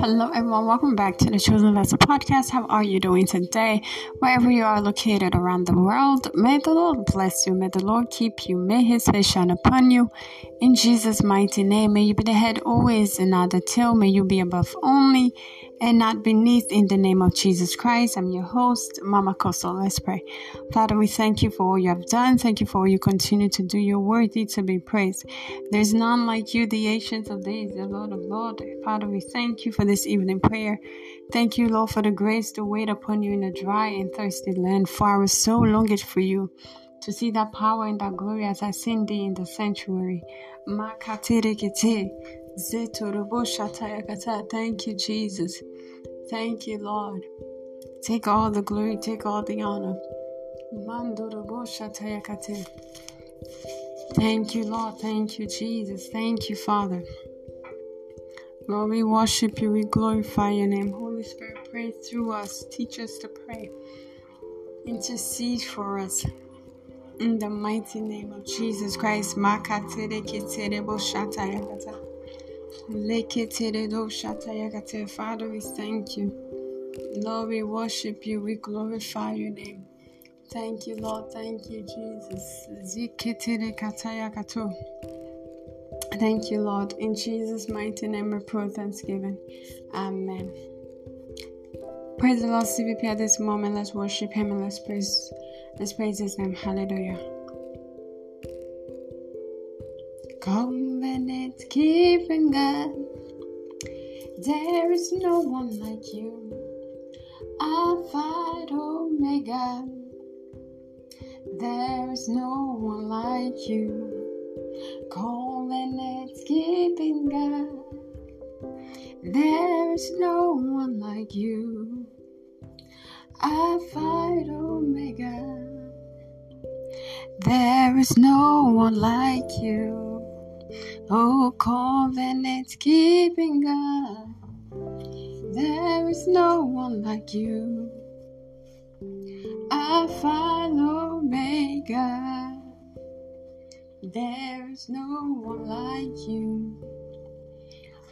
Hello, everyone. Welcome back to the Chosen Vessel podcast. How are you doing today? Wherever you are located around the world, may the Lord bless you. May the Lord keep you. May His face shine upon you. In Jesus' mighty name, may you be the head always and not the tail. May you be above only and not beneath in the name of Jesus Christ. I'm your host, Mama Kosso. Let's pray. Father, we thank you for all you have done. Thank you for all you continue to do. You're worthy to be praised. There's none like you, the ancient of days, the Lord of Lords. Father, we thank you for this evening prayer. Thank you, Lord, for the grace to wait upon you in a dry and thirsty land. For I was so longed for you to see that power and that glory as I sing thee in the sanctuary. Thank you, Jesus. Thank you, Lord. Take all the glory, take all the honor. Thank you, Lord. Thank you, Jesus. Thank you, Father. Lord, we worship you. We glorify your name. Holy Spirit, pray through us. Teach us to pray. Intercede for us. In the mighty name of Jesus Christ. Father, we thank you. Lord, we worship you. We glorify your name. Thank you, Lord. Thank you, Jesus. Thank you, Lord. In Jesus' mighty name, we pray thanksgiving. Amen. Praise the Lord, CVP. At this moment, let's worship Him and let's praise, let's praise His name. Hallelujah. Covenant keeping God, there is no one like you. Alpha Omega, there is no one like you. Covenant keeping God, there is no one like you. Alpha Omega, there is no one like you. Oh, covenant keeping God, there is no one like you. I Alpha Omega, there is no one like you.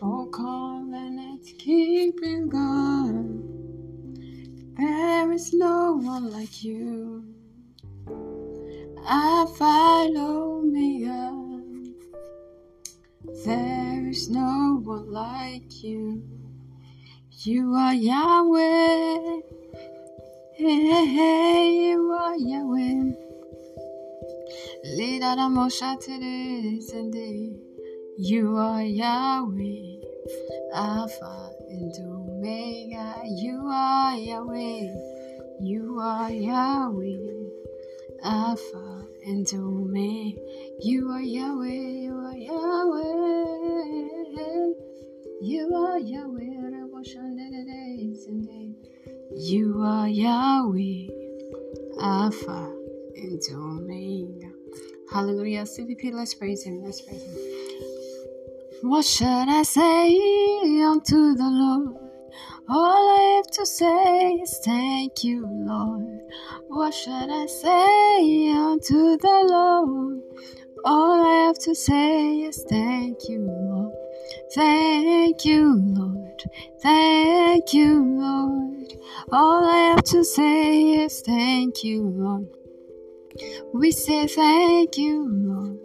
Oh, covenant keeping God, there is no one like you. I Alpha Omega. There is no one like you. You are Yahweh. Hey, hey, you are Yahweh. Lead out and You are Yahweh. Alpha and Omega. You are Yahweh. You are Yahweh. Alpha and Omega. You are Yahweh. You are Yahweh. You are Yahweh, Alpha and Omega. Hallelujah. CVP, let's praise Him. Let's praise Him. What should I say unto the Lord? All I have to say is thank you, Lord. What should I say unto the Lord? All I have to say is thank you, Lord. Thank you, Lord. Thank you, Lord. All I have to say is thank you, Lord. We say thank you, Lord.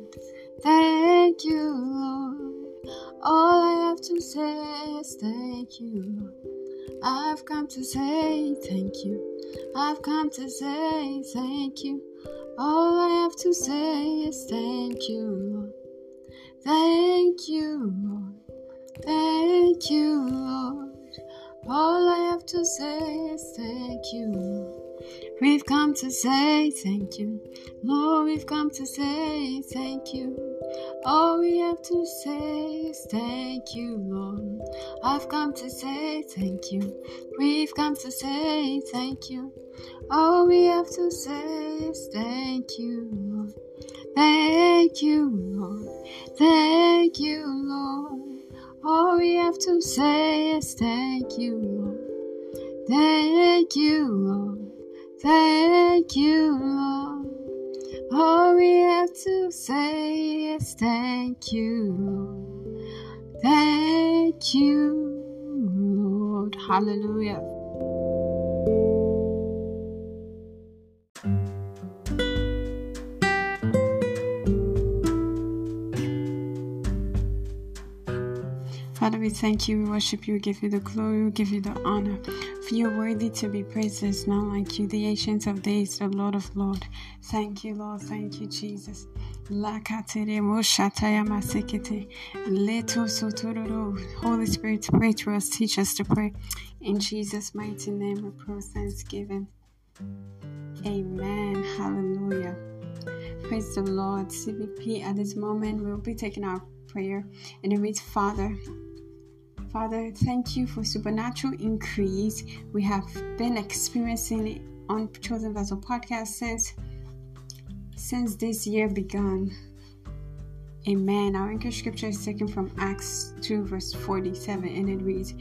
Thank you, Lord. All I have to say is thank you, Lord. I've come to say thank you. I've come to say thank you. All I have to say is thank you, Lord. Thank you, Lord. Thank you, Lord. All I have to say is thank you, We've come to say thank you. Lord, we've come to say thank you. All we have to say is thank you, Lord. I've come to say thank you. We've come to say thank you. All we have to say is thank you, Lord. Thank you, Lord. Thank you, Lord. All we have to say is thank you, Lord. Thank you, Lord. Thank you, Lord. All we have to say is thank you, Lord. Thank you, Lord. Hallelujah. We thank you, we worship you, we give you the glory, we give you the honor. For you are worthy to be praised, there's none like you, the ancient of days, the Lord of Lords. Thank you, Lord, thank you, Jesus. Holy Spirit, pray to us, teach us to pray. In Jesus' mighty name, we pray thanksgiving. Amen. Hallelujah. Praise the Lord. CVP, at this moment, we'll be taking our prayer and it reads, Father, Father, thank you for supernatural increase we have been experiencing it on Chosen Vessel podcast since since this year began. Amen. Our anchor scripture is taken from Acts 2, verse 47, and it reads,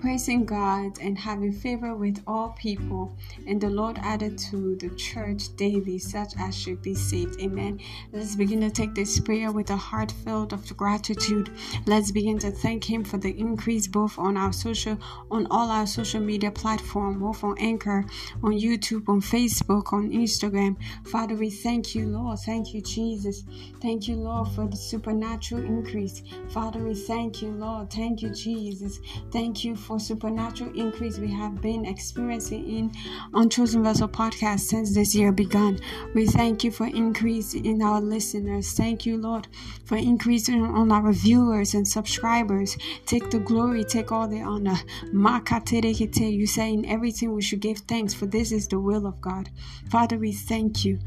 praising God and having favor with all people. And the Lord added to the church daily such as should be saved. Amen. Let's begin to take this prayer with a heart filled of gratitude. Let's begin to thank Him for the increase both on our social, on all our social media platform, both on Anchor, on YouTube, on Facebook, on Instagram. Father, we thank you, Lord. Thank you, Jesus. Thank you, Lord, for the supernatural increase. Father, we thank you, Lord. Thank you, Jesus. Thank you for for supernatural increase we have been experiencing in on Chosen Vessel podcast since this year began. We thank you for increase in our listeners. Thank you, Lord, for increasing on our viewers and subscribers. Take the glory, take all the honor. You say in everything we should give thanks, for this is the will of God. Father, we thank you.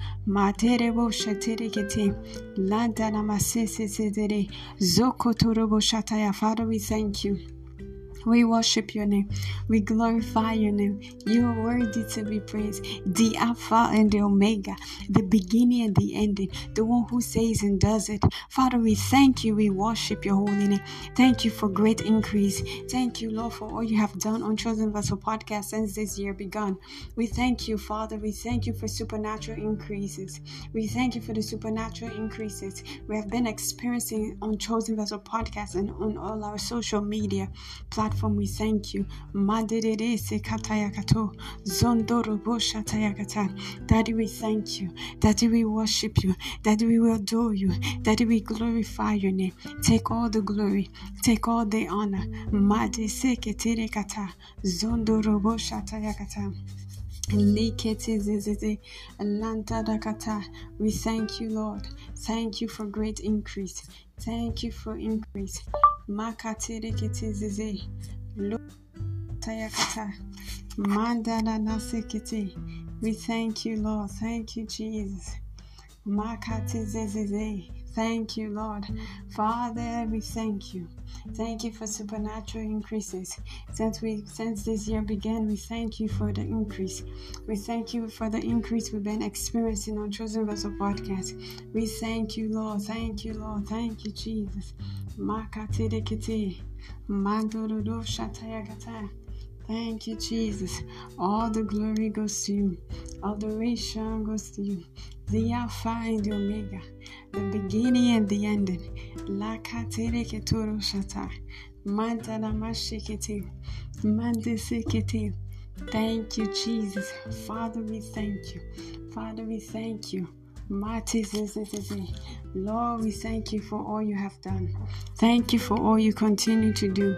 Father, we thank you. We worship your name. We glorify your name. You are worthy to be praised. The Alpha and the Omega, the beginning and the ending, the one who says and does it. Father, we thank you. We worship your holy name. Thank you for great increase. Thank you, Lord, for all you have done on Chosen Vessel podcast since this year begun. We thank you, Father. We thank you for supernatural increases. We thank you for the supernatural increases we have been experiencing on Chosen Vessel podcast and on all our social media platforms platform, we thank you. Daddy, we thank you. Daddy, we worship you. Daddy, we adore you. Daddy, we glorify your name. Take all the glory. Take all the honor. We thank you, Lord. Thank you for great increase. Thank you for increase. Makaterekete Tayakata. Mandana nasekete. We thank you, Lord. Thank you, Jesus. Makate zezeze. Thank you, Lord. Father, we thank you. Thank you for supernatural increases. Since we since this year began, we thank you for the increase. We thank you for the increase we've been experiencing on Chosen Vessel Podcast. We thank you, Lord. Thank you, Lord. Thank you, Jesus. Thank you, Jesus. All the glory goes to you. All the adoration goes to you. The Alpha and the Omega, the beginning and the ending. La katere ketoro shata. Mantana mashikete. Mandesekete. Thank you, Jesus. Father, we thank you. Father, we thank you. Lord, we thank you for all you have done. Thank you for all you continue to do.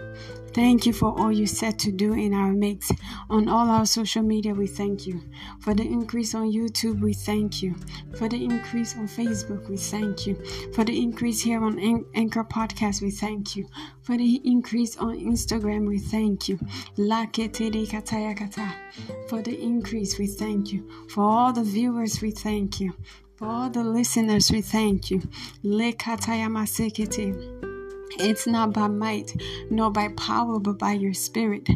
Thank you for all you set to do in our midst. On all our social media, we thank you. For the increase on YouTube, we thank you. For the increase on Facebook, we thank you. For the increase here on Anchor Podcast, we thank you. For the increase on Instagram, we thank you. For the increase, we thank you. For all the viewers, we thank you. For all the listeners, we thank you. It's not by might, nor by power, but by your spirit.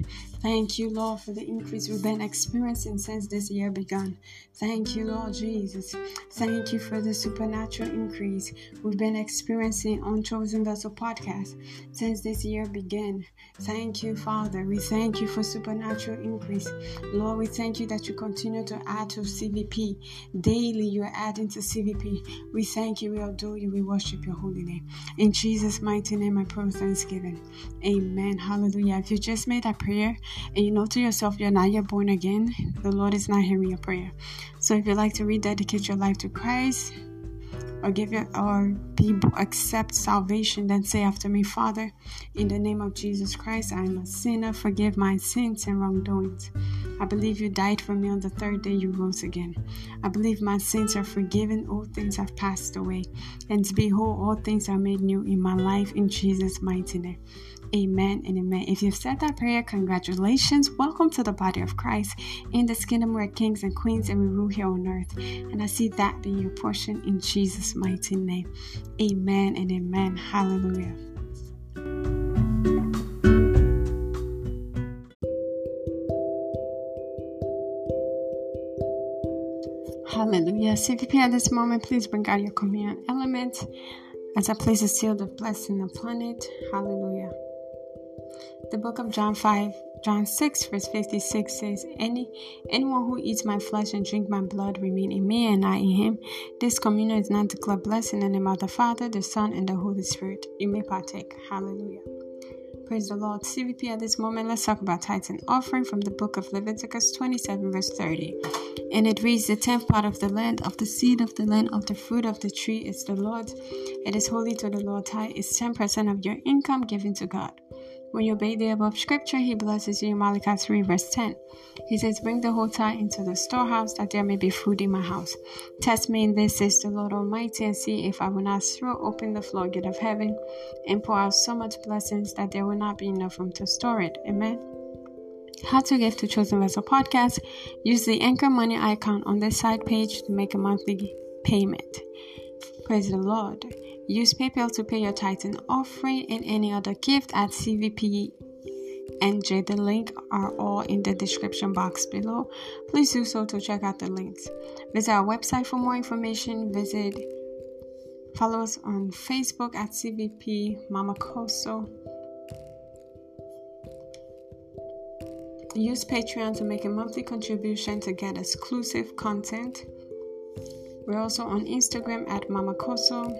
Thank you, Lord, for the increase we've been experiencing since this year began. Thank you, Lord Jesus. Thank you for the supernatural increase we've been experiencing on Chosen Vessel podcast since this year began. Thank you, Father. We thank you for supernatural increase. Lord, we thank you that you continue to add to CVP. Daily, you are adding to CVP. We thank you, we adore you, we worship your holy name. In Jesus' mighty name, I pray thanksgiving. Amen. Hallelujah. If you just made that prayer, and you know to yourself you're not yet born again, the Lord is not hearing your prayer. So if you'd like to rededicate your life to Christ, or give it or be accept salvation, then say after me, Father, in the name of Jesus Christ, I am a sinner. Forgive my sins and wrongdoings. I believe you died for me on the third day you rose again. I believe my sins are forgiven, all things have passed away. And behold, all things are made new in my life in Jesus' mighty name. Amen and amen. If you've said that prayer, congratulations. Welcome to the body of Christ. In this kingdom, we're kings and queens and we rule here on earth. And I see that being your portion in Jesus' mighty name. Amen and amen. Hallelujah. Hallelujah. If you're at this moment, please bring out your communion element as I place a seal of blessing upon it. Hallelujah. The book of John 5, John 6, verse 56 says, Any anyone who eats my flesh and drink my blood remain in me and I in him. This communion is not declared blessed in the name of the Father, the Son, and the Holy Spirit. You may partake. Hallelujah. Praise the Lord. CVP at this moment, let's talk about tithes and offering from the book of Leviticus 27, verse 30. And it reads, The tenth part of the land, of the seed of the land, of the fruit of the tree is the Lord. It is holy to the Lord. Tithe is 10% of your income given to God. When you obey the above scripture, he blesses you Malachi 3, verse 10. He says, Bring the whole tithe into the storehouse, that there may be food in my house. Test me in this, says the Lord Almighty, and see if I will not throw open the floodgate of heaven and pour out so much blessings that there will not be enough room to store it. Amen. How to give to Chosen Vessel Podcast. Use the Anchor Money icon on this side page to make a monthly payment. Praise the Lord. Use PayPal to pay your tithe and offering and any other gift at CVP NJ. The link are all in the description box below. Please do so to check out the links. Visit our website for more information. Visit follow us on Facebook at CVP Mama Kosso. Use Patreon to make a monthly contribution to get exclusive content. We're also on Instagram at Mama Kosso.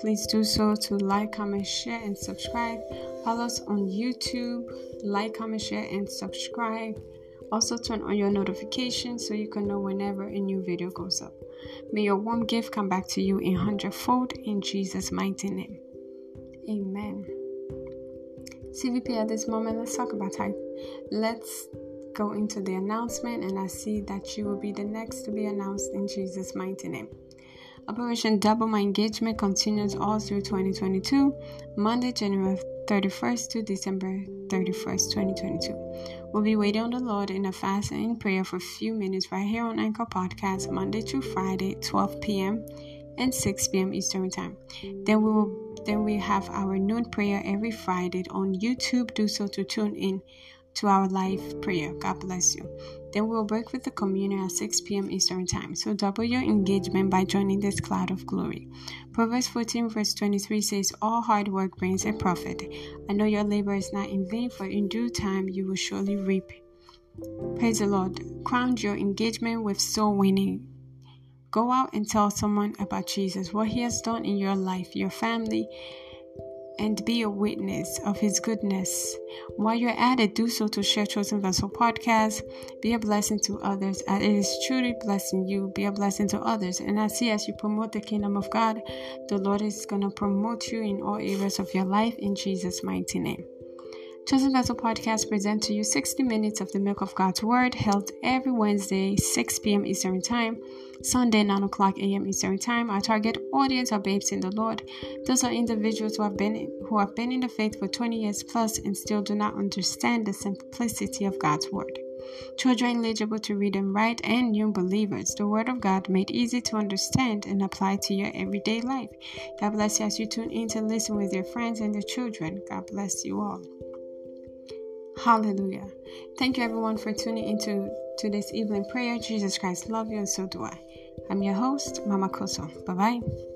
Please do so to like, comment, share, and subscribe. Follow us on YouTube. Like, comment, share, and subscribe. Also, turn on your notifications so you can know whenever a new video goes up. May your warm gift come back to you in hundredfold in Jesus' mighty name. Amen. CVP at this moment, let's talk about tithe. Let's go into the announcement, and I see that you will be the next to be announced in Jesus' mighty name. Operation Double My Engagement continues all through 2022, Monday, January 31st to December 31st, 2022. We'll be waiting on the Lord in a fast and in prayer for a few minutes right here on Anchor Podcast, Monday through Friday, 12 p.m. and 6 p.m. Eastern Time. Then we will then we have our noon prayer every Friday on YouTube. Do so to tune in to our live prayer. God bless you. Then we'll break with the communion at 6 p.m. Eastern Time. So double your engagement by joining this cloud of glory. Proverbs 14, verse 23 says, All hard work brings a profit. I know your labor is not in vain, for in due time you will surely reap. Praise the Lord. Crown your engagement with soul winning. Go out and tell someone about Jesus, what he has done in your life, your family, and be a witness of his goodness. While you're at it, do so to share Chosen Vessel podcast. Be a blessing to others. It is truly blessing you. Be a blessing to others. And I see as you promote the kingdom of God, the Lord is going to promote you in all areas of your life in Jesus' mighty name. Chosen Vessel Podcast presents to you 60 minutes of the milk of God's Word, held every Wednesday, 6 p.m. Eastern Time, Sunday, 9 o'clock a.m. Eastern Time. Our target audience are babes in the Lord. Those are individuals who have been who have been in the faith for 20 years plus and still do not understand the simplicity of God's Word. Children eligible to read and write, and new believers. The Word of God made easy to understand and apply to your everyday life. God bless you as you tune in to listen with your friends and your children. God bless you all. Hallelujah. Thank you everyone for tuning into today's evening prayer. Jesus Christ love you and so do I. I'm your host, Mama Kosso. Bye bye.